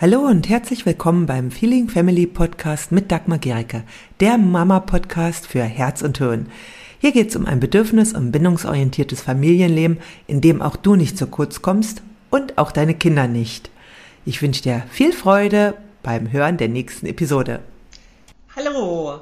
Hallo und herzlich willkommen beim Feeling Family Podcast mit Dagmar Gericke, der Mama-Podcast für Herz und Hirn. Hier geht es um ein bedürfnis- und bindungsorientiertes Familienleben, in dem auch du nicht zu kurz kommst und auch deine Kinder nicht. Ich wünsche dir viel Freude beim Hören der nächsten Episode. Hallo!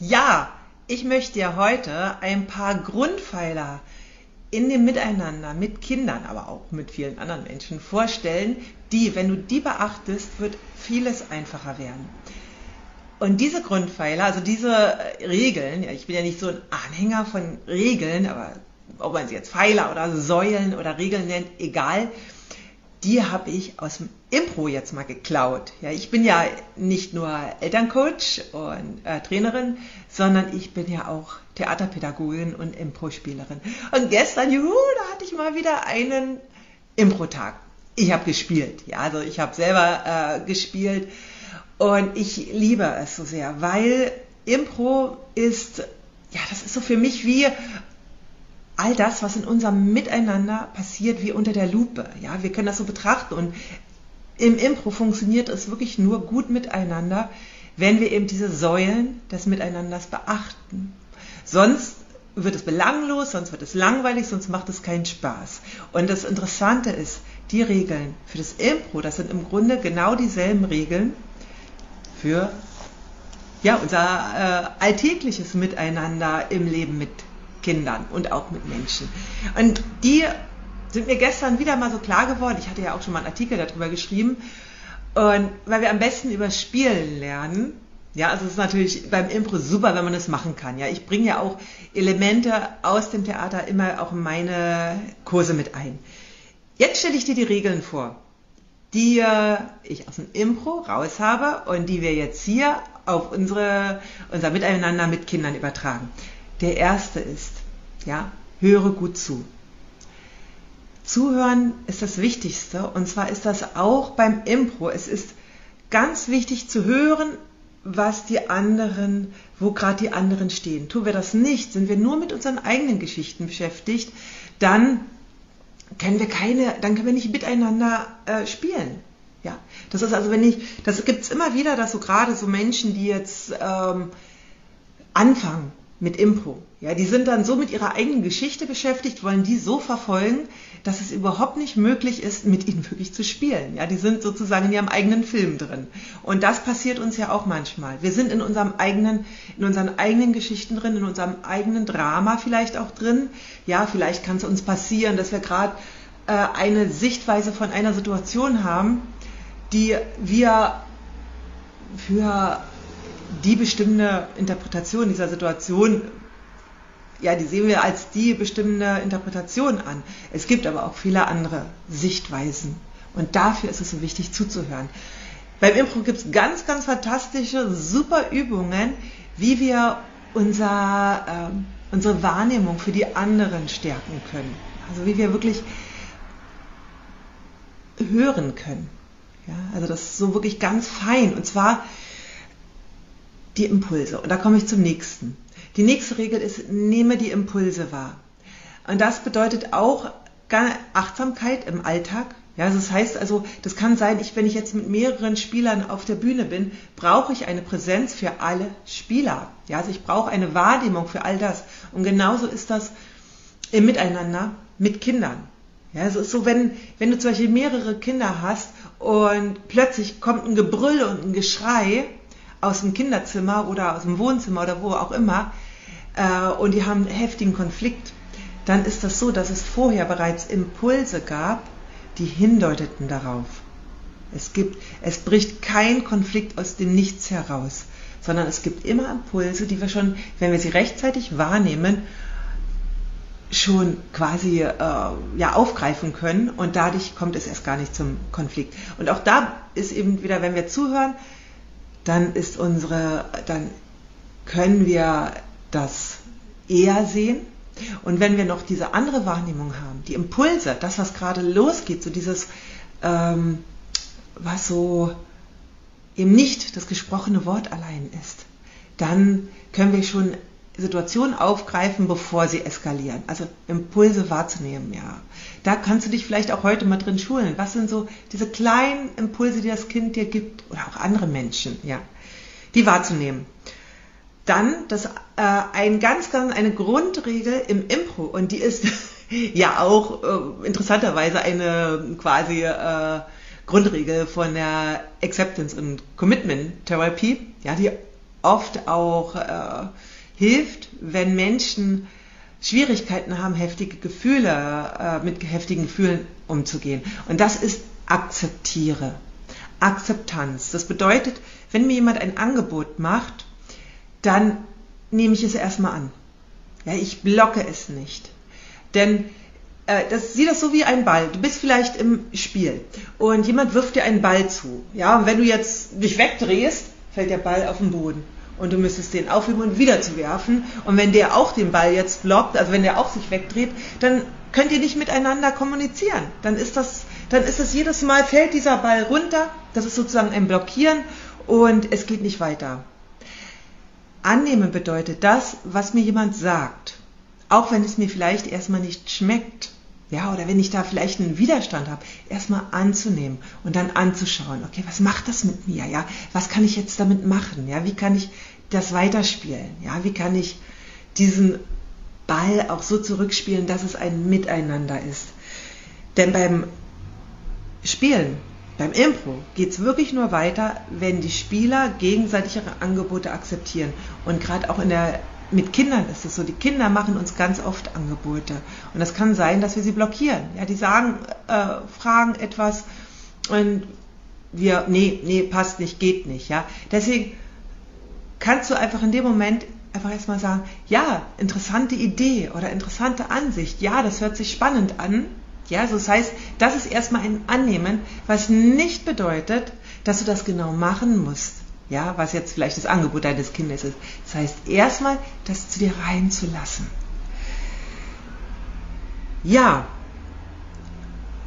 Ja, ich möchte dir heute ein paar Grundpfeiler in dem Miteinander mit Kindern, aber auch mit vielen anderen Menschen vorstellen, die, wenn du die beachtest, wird vieles einfacher werden. Und diese Grundpfeiler, also diese Regeln, ja, ich bin ja nicht so ein Anhänger von Regeln, aber ob man sie jetzt Pfeiler oder Säulen oder Regeln nennt, egal, die habe ich aus dem Impro jetzt mal geklaut. Ja, ich bin ja nicht nur Elterncoach und äh, Trainerin, sondern ich bin ja auch Theaterpädagogin und Impro-Spielerin. Und gestern, juhu, da hatte ich mal wieder einen Impro-Tag. Ich habe gespielt, ja, also ich habe selber äh, gespielt und ich liebe es so sehr, weil Impro ist, ja, das ist so für mich wie all das, was in unserem Miteinander passiert, wie unter der Lupe. Ja, wir können das so betrachten und im Impro funktioniert es wirklich nur gut miteinander, wenn wir eben diese Säulen des Miteinanders beachten. Sonst wird es belanglos, sonst wird es langweilig, sonst macht es keinen Spaß. Und das Interessante ist, die Regeln für das Impro, das sind im Grunde genau dieselben Regeln für ja, unser äh, alltägliches Miteinander im Leben mit Kindern und auch mit Menschen. Und die sind mir gestern wieder mal so klar geworden. Ich hatte ja auch schon mal einen Artikel darüber geschrieben. Und weil wir am besten über Spielen lernen. Ja, also es ist natürlich beim Impro super, wenn man das machen kann. Ja, ich bringe ja auch Elemente aus dem Theater immer auch in meine Kurse mit ein. Jetzt stelle ich dir die Regeln vor, die ich aus dem Impro raus habe und die wir jetzt hier auf unsere, unser Miteinander mit Kindern übertragen. Der erste ist, ja, höre gut zu. Zuhören ist das Wichtigste und zwar ist das auch beim Impro. Es ist ganz wichtig zu hören, was die anderen, wo gerade die anderen stehen. Tun wir das nicht, sind wir nur mit unseren eigenen Geschichten beschäftigt, dann können wir keine, dann können wir nicht miteinander äh, spielen. Ja, das ist also, wenn ich, das gibt es immer wieder, dass so gerade so Menschen, die jetzt ähm, anfangen mit Impro. Ja, die sind dann so mit ihrer eigenen Geschichte beschäftigt, wollen die so verfolgen, dass es überhaupt nicht möglich ist, mit ihnen wirklich zu spielen. Ja, die sind sozusagen in ihrem eigenen Film drin. Und das passiert uns ja auch manchmal. Wir sind in unserem eigenen, in unseren eigenen Geschichten drin, in unserem eigenen Drama vielleicht auch drin. Ja, vielleicht kann es uns passieren, dass wir gerade äh, eine Sichtweise von einer Situation haben, die wir für die bestimmte Interpretation dieser Situation, ja, die sehen wir als die bestimmte Interpretation an. Es gibt aber auch viele andere Sichtweisen. Und dafür ist es so wichtig zuzuhören. Beim Impro gibt es ganz, ganz fantastische, super Übungen, wie wir unser, äh, unsere Wahrnehmung für die anderen stärken können. Also wie wir wirklich hören können. Ja, also das ist so wirklich ganz fein. Und zwar die Impulse. Und da komme ich zum nächsten. Die nächste Regel ist, nehme die Impulse wahr. Und das bedeutet auch Achtsamkeit im Alltag. Ja, das heißt also, das kann sein, ich, wenn ich jetzt mit mehreren Spielern auf der Bühne bin, brauche ich eine Präsenz für alle Spieler. Ja, also ich brauche eine Wahrnehmung für all das. Und genauso ist das im Miteinander mit Kindern. Ja, es ist so, wenn, wenn du zum Beispiel mehrere Kinder hast und plötzlich kommt ein Gebrüll und ein Geschrei, aus dem Kinderzimmer oder aus dem Wohnzimmer oder wo auch immer äh, und die haben einen heftigen Konflikt, dann ist das so, dass es vorher bereits Impulse gab, die hindeuteten darauf. Es gibt, es bricht kein Konflikt aus dem Nichts heraus, sondern es gibt immer Impulse, die wir schon, wenn wir sie rechtzeitig wahrnehmen, schon quasi äh, ja aufgreifen können und dadurch kommt es erst gar nicht zum Konflikt. Und auch da ist eben wieder, wenn wir zuhören, dann ist unsere, dann können wir das eher sehen. Und wenn wir noch diese andere Wahrnehmung haben, die Impulse, das, was gerade losgeht, so dieses, ähm, was so eben nicht das gesprochene Wort allein ist, dann können wir schon Situationen aufgreifen, bevor sie eskalieren. Also Impulse wahrzunehmen, ja. Da kannst du dich vielleicht auch heute mal drin schulen. Was sind so diese kleinen Impulse, die das Kind dir gibt oder auch andere Menschen, ja, die wahrzunehmen. Dann das äh, ein ganz, ganz eine Grundregel im Impro und die ist ja auch äh, interessanterweise eine quasi äh, Grundregel von der Acceptance und Commitment Therapie, ja, die oft auch äh, hilft, wenn Menschen Schwierigkeiten haben, heftige Gefühle, äh, mit heftigen Gefühlen umzugehen. Und das ist akzeptiere. Akzeptanz. Das bedeutet, wenn mir jemand ein Angebot macht, dann nehme ich es erstmal an. Ja, ich blocke es nicht. Denn äh, das, sieh das so wie ein Ball. Du bist vielleicht im Spiel und jemand wirft dir einen Ball zu. Ja, und wenn du jetzt dich wegdrehst, fällt der Ball auf den Boden und du müsstest den aufheben und wieder zu werfen. Und wenn der auch den Ball jetzt blockt, also wenn der auch sich wegdreht, dann könnt ihr nicht miteinander kommunizieren. Dann ist das, dann ist es jedes Mal fällt dieser Ball runter. Das ist sozusagen ein Blockieren und es geht nicht weiter. Annehmen bedeutet das, was mir jemand sagt, auch wenn es mir vielleicht erstmal nicht schmeckt ja, oder wenn ich da vielleicht einen Widerstand habe, erstmal anzunehmen und dann anzuschauen, okay, was macht das mit mir? Ja, was kann ich jetzt damit machen? Ja, wie kann ich das weiterspielen? Ja, wie kann ich diesen Ball auch so zurückspielen, dass es ein Miteinander ist? Denn beim Spielen, beim Impro geht es wirklich nur weiter, wenn die Spieler gegenseitig ihre Angebote akzeptieren. Und gerade auch in der mit Kindern ist es so, die Kinder machen uns ganz oft Angebote. Und es kann sein, dass wir sie blockieren. Ja, die sagen, äh, fragen etwas und wir, nee, nee, passt nicht, geht nicht. Ja, deswegen kannst du einfach in dem Moment einfach erstmal sagen, ja, interessante Idee oder interessante Ansicht. Ja, das hört sich spannend an. Ja, also das heißt, das ist erstmal ein Annehmen, was nicht bedeutet, dass du das genau machen musst ja, was jetzt vielleicht das Angebot deines Kindes ist. Das heißt, erstmal das zu dir reinzulassen. Ja,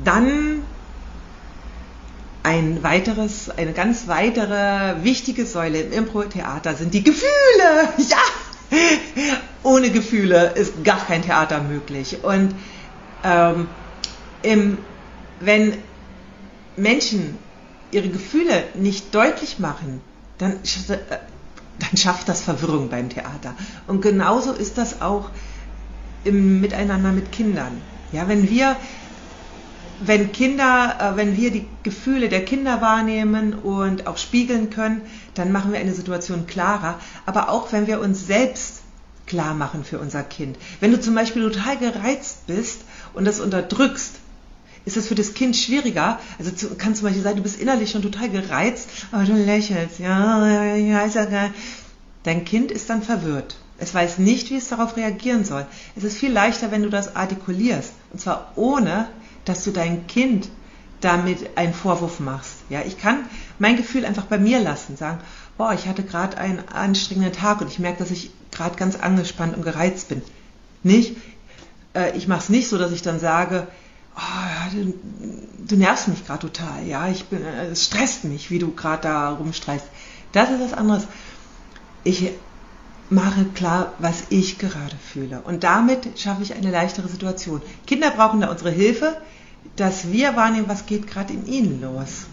dann ein weiteres, eine ganz weitere wichtige Säule im Impro-Theater sind die Gefühle. Ja, ohne Gefühle ist gar kein Theater möglich. Und ähm, im, wenn Menschen ihre Gefühle nicht deutlich machen, dann, äh, dann schafft das Verwirrung beim Theater. Und genauso ist das auch im Miteinander mit Kindern. Ja, wenn wir wenn Kinder, äh, wenn wir die Gefühle der Kinder wahrnehmen und auch spiegeln können, dann machen wir eine Situation klarer. Aber auch wenn wir uns selbst klar machen für unser Kind. Wenn du zum Beispiel total gereizt bist und das unterdrückst, ist es für das Kind schwieriger. Also zu, kann zum Beispiel sein, du bist innerlich schon total gereizt, aber du lächelst, ja, ja, ist ja geil. Dein Kind ist dann verwirrt. Es weiß nicht, wie es darauf reagieren soll. Es ist viel leichter, wenn du das artikulierst. Und zwar ohne, dass du dein Kind damit einen Vorwurf machst. Ja, ich kann mein Gefühl einfach bei mir lassen, sagen, boah, ich hatte gerade einen anstrengenden Tag und ich merke, dass ich gerade ganz angespannt und gereizt bin. Nicht, äh, ich mache es nicht so, dass ich dann sage, oh, du, du, nervst mich gerade total, ja, ich bin, äh, es stresst mich, wie du gerade da rumstreist. Das ist was anderes. Ich mache klar, was ich gerade fühle. Und damit schaffe ich eine leichtere Situation. Kinder brauchen da unsere Hilfe, dass wir wahrnehmen, was geht gerade in ihnen los.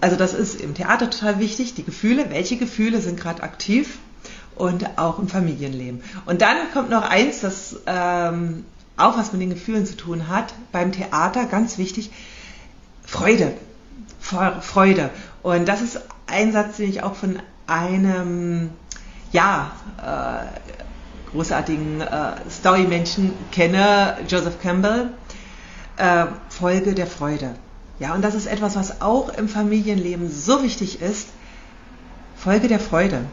Also das ist im Theater total wichtig, die Gefühle, welche Gefühle sind gerade aktiv und auch im Familienleben. Und dann kommt noch eins, das ähm, auch was mit den Gefühlen zu tun hat, beim Theater ganz wichtig, Freude. Freude. Und das ist ein Satz, den ich auch von einem, ja, äh, großartigen äh, Story-Menschen kenne, Joseph Campbell, äh, Folge der Freude. Ja, und das ist etwas, was auch im Familienleben so wichtig ist. Folge der Freude.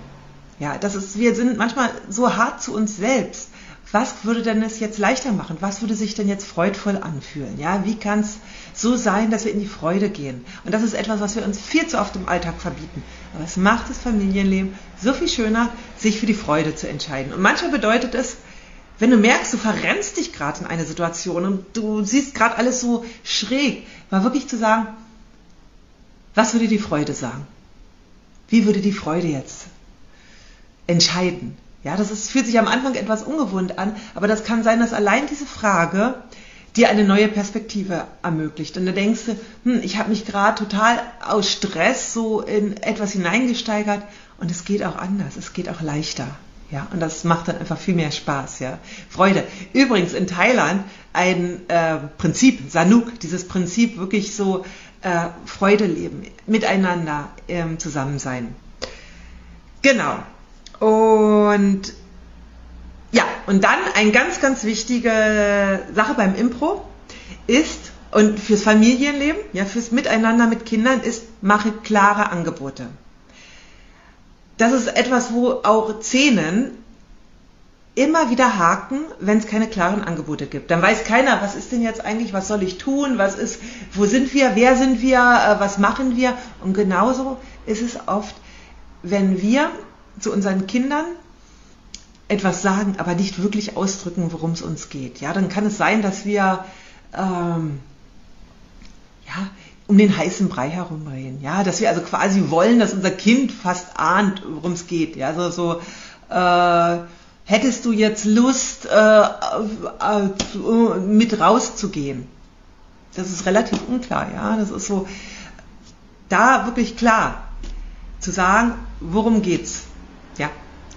Ja, das ist, wir sind manchmal so hart zu uns selbst was würde denn es jetzt leichter machen? Was würde sich denn jetzt freudvoll anfühlen? Ja, wie kann es so sein, dass wir in die Freude gehen? Und das ist etwas, was wir uns viel zu oft im Alltag verbieten. Aber es macht das Familienleben so viel schöner, sich für die Freude zu entscheiden. Und manchmal bedeutet es, wenn du merkst, du verrennst dich gerade in eine Situation und du siehst gerade alles so schräg, mal wirklich zu sagen, was würde die Freude sagen? Wie würde die Freude jetzt entscheiden? Ja, das ist, fühlt sich am Anfang etwas ungewohnt an, aber das kann sein, dass allein diese Frage dir eine neue Perspektive ermöglicht. Und da denkst du, hm, ich habe mich gerade total aus Stress so in etwas hineingesteigert und es geht auch anders, es geht auch leichter. Ja, und das macht dann einfach viel mehr Spaß, ja. Freude. Übrigens in Thailand ein äh, Prinzip, Sanuk, dieses Prinzip wirklich so äh, Freude leben, miteinander ähm, zusammen sein. Genau. Und ja, und dann eine ganz, ganz wichtige Sache beim Impro ist, und fürs Familienleben, ja, fürs Miteinander mit Kindern ist, mache klare Angebote. Das ist etwas, wo auch Szenen immer wieder haken, wenn es keine klaren Angebote gibt. Dann weiß keiner, was ist denn jetzt eigentlich, was soll ich tun, was ist, wo sind wir, wer sind wir, äh, was machen wir. Und genauso ist es oft, wenn wir zu unseren Kindern etwas sagen, aber nicht wirklich ausdrücken, worum es uns geht. Ja, dann kann es sein, dass wir ähm, ja, um den heißen Brei herumreden. Ja, dass wir also quasi wollen, dass unser Kind fast ahnt, worum es geht. Ja, also so äh, hättest du jetzt Lust, äh, äh, mit rauszugehen? Das ist relativ unklar. Ja, das ist so da wirklich klar zu sagen, worum geht's?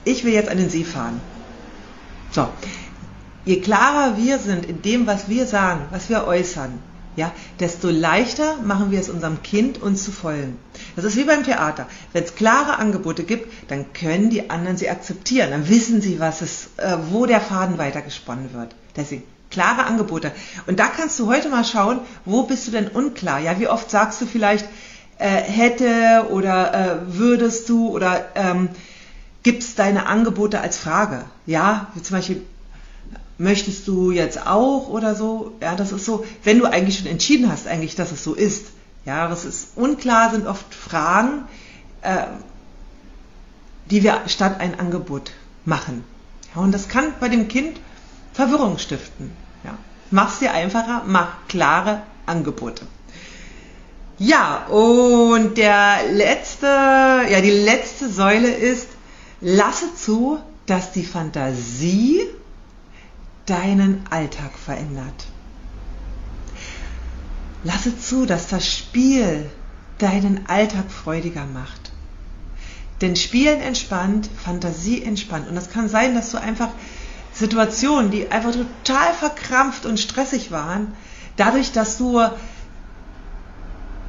Ich will jetzt an den See fahren. So, je klarer wir sind in dem, was wir sagen, was wir äußern, ja, desto leichter machen wir es unserem Kind, uns zu folgen. Das ist wie beim Theater. Wenn es klare Angebote gibt, dann können die anderen sie akzeptieren. Dann wissen sie, was es, äh, wo der Faden weitergesponnen wird. Deswegen klare Angebote. Und da kannst du heute mal schauen, wo bist du denn unklar? Ja, wie oft sagst du vielleicht äh, hätte oder äh, würdest du oder ähm, gibst deine Angebote als Frage. Ja, wie zum Beispiel, möchtest du jetzt auch oder so? Ja, das ist so, wenn du eigentlich schon entschieden hast, eigentlich, dass es so ist. Ja, das ist unklar, sind oft Fragen, äh, die wir statt ein Angebot machen. Ja, und das kann bei dem Kind Verwirrung stiften. Ja, mach's dir einfacher, mach klare Angebote. Ja, und der letzte, ja, die letzte Säule ist, Lasse zu, dass die Fantasie deinen Alltag verändert. Lasse zu, dass das Spiel deinen Alltag freudiger macht. Denn Spielen entspannt, Fantasie entspannt. Und das kann sein, dass du einfach Situationen, die einfach total verkrampft und stressig waren, dadurch, dass du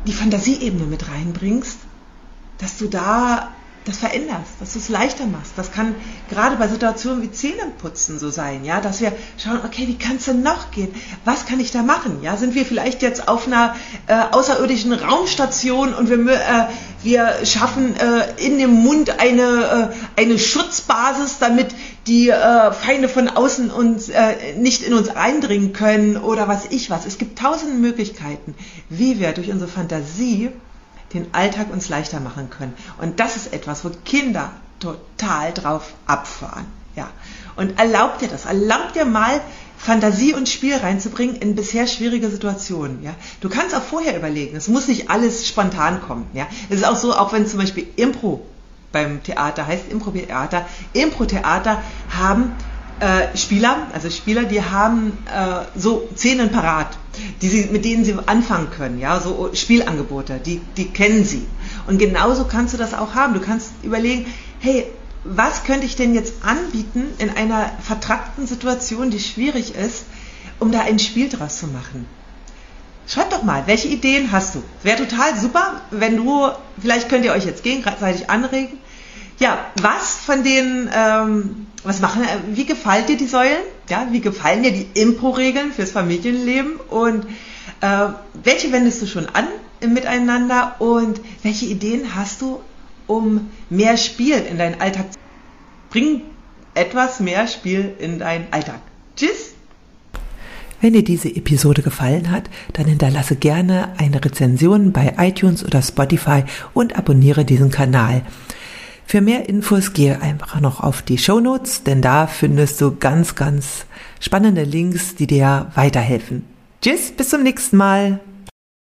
die Fantasieebene mit reinbringst, dass du da das veränderst, dass du es leichter machst. Das kann gerade bei Situationen wie Zähneputzen so sein, ja, dass wir schauen, okay, wie kann es denn noch gehen? Was kann ich da machen? Ja, sind wir vielleicht jetzt auf einer äh, außerirdischen Raumstation und wir, äh, wir schaffen äh, in dem Mund eine, äh, eine Schutzbasis, damit die äh, Feinde von außen uns äh, nicht in uns eindringen können oder was ich was. Es gibt tausende Möglichkeiten, wie wir durch unsere Fantasie den Alltag uns leichter machen können. Und das ist etwas, wo Kinder total drauf abfahren. Ja. Und erlaubt dir das. Erlaubt dir mal, Fantasie und Spiel reinzubringen in bisher schwierige Situationen. Ja? Du kannst auch vorher überlegen. Es muss nicht alles spontan kommen. Ja? Es ist auch so, auch wenn zum Beispiel Impro beim Theater heißt, Impro-Theater, Impro-Theater haben äh, Spieler, also Spieler, die haben äh, so Szenen parat, die sie, mit denen sie anfangen können, ja, so Spielangebote, die, die kennen sie. Und genauso kannst du das auch haben. Du kannst überlegen, hey, was könnte ich denn jetzt anbieten in einer vertrackten Situation, die schwierig ist, um da ein Spiel draus zu machen? Schreib doch mal, welche Ideen hast du? Wäre total super, wenn du, vielleicht könnt ihr euch jetzt gegenseitig anregen. Ja, was von den ähm, was machen, äh, wie gefallen dir die Säulen? Ja, wie gefallen dir die Impro-Regeln fürs Familienleben? Und äh, welche wendest du schon an im Miteinander? Und welche Ideen hast du, um mehr Spiel in deinen Alltag zu bringen? Etwas mehr Spiel in deinen Alltag. Tschüss! Wenn dir diese Episode gefallen hat, dann hinterlasse gerne eine Rezension bei iTunes oder Spotify und abonniere diesen Kanal. Für mehr Infos gehe einfach noch auf die Show Notes, denn da findest du ganz, ganz spannende Links, die dir weiterhelfen. Tschüss, bis zum nächsten Mal.